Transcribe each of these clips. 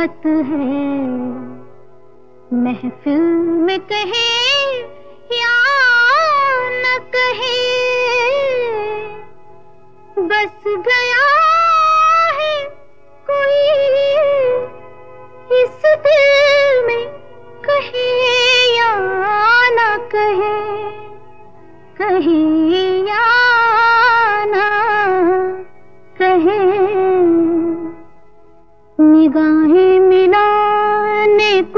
बात है। महफिल में कहे, या न कहे। बस गया है कोई इस दिल में कहे या न कहे। कहे या न कहे। निगाहें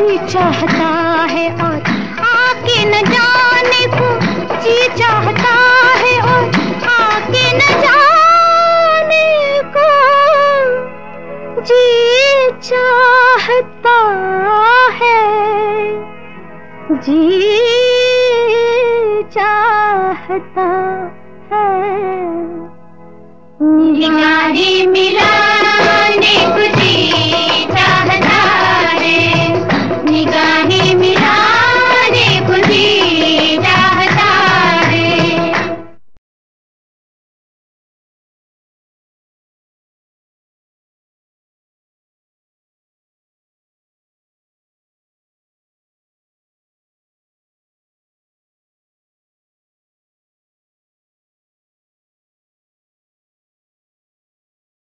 जी चाहता है और आके न जाने को। जी चाहता है और आके न जाने को। जी चाहता है। जी चाहता है। निगाहें मिलाने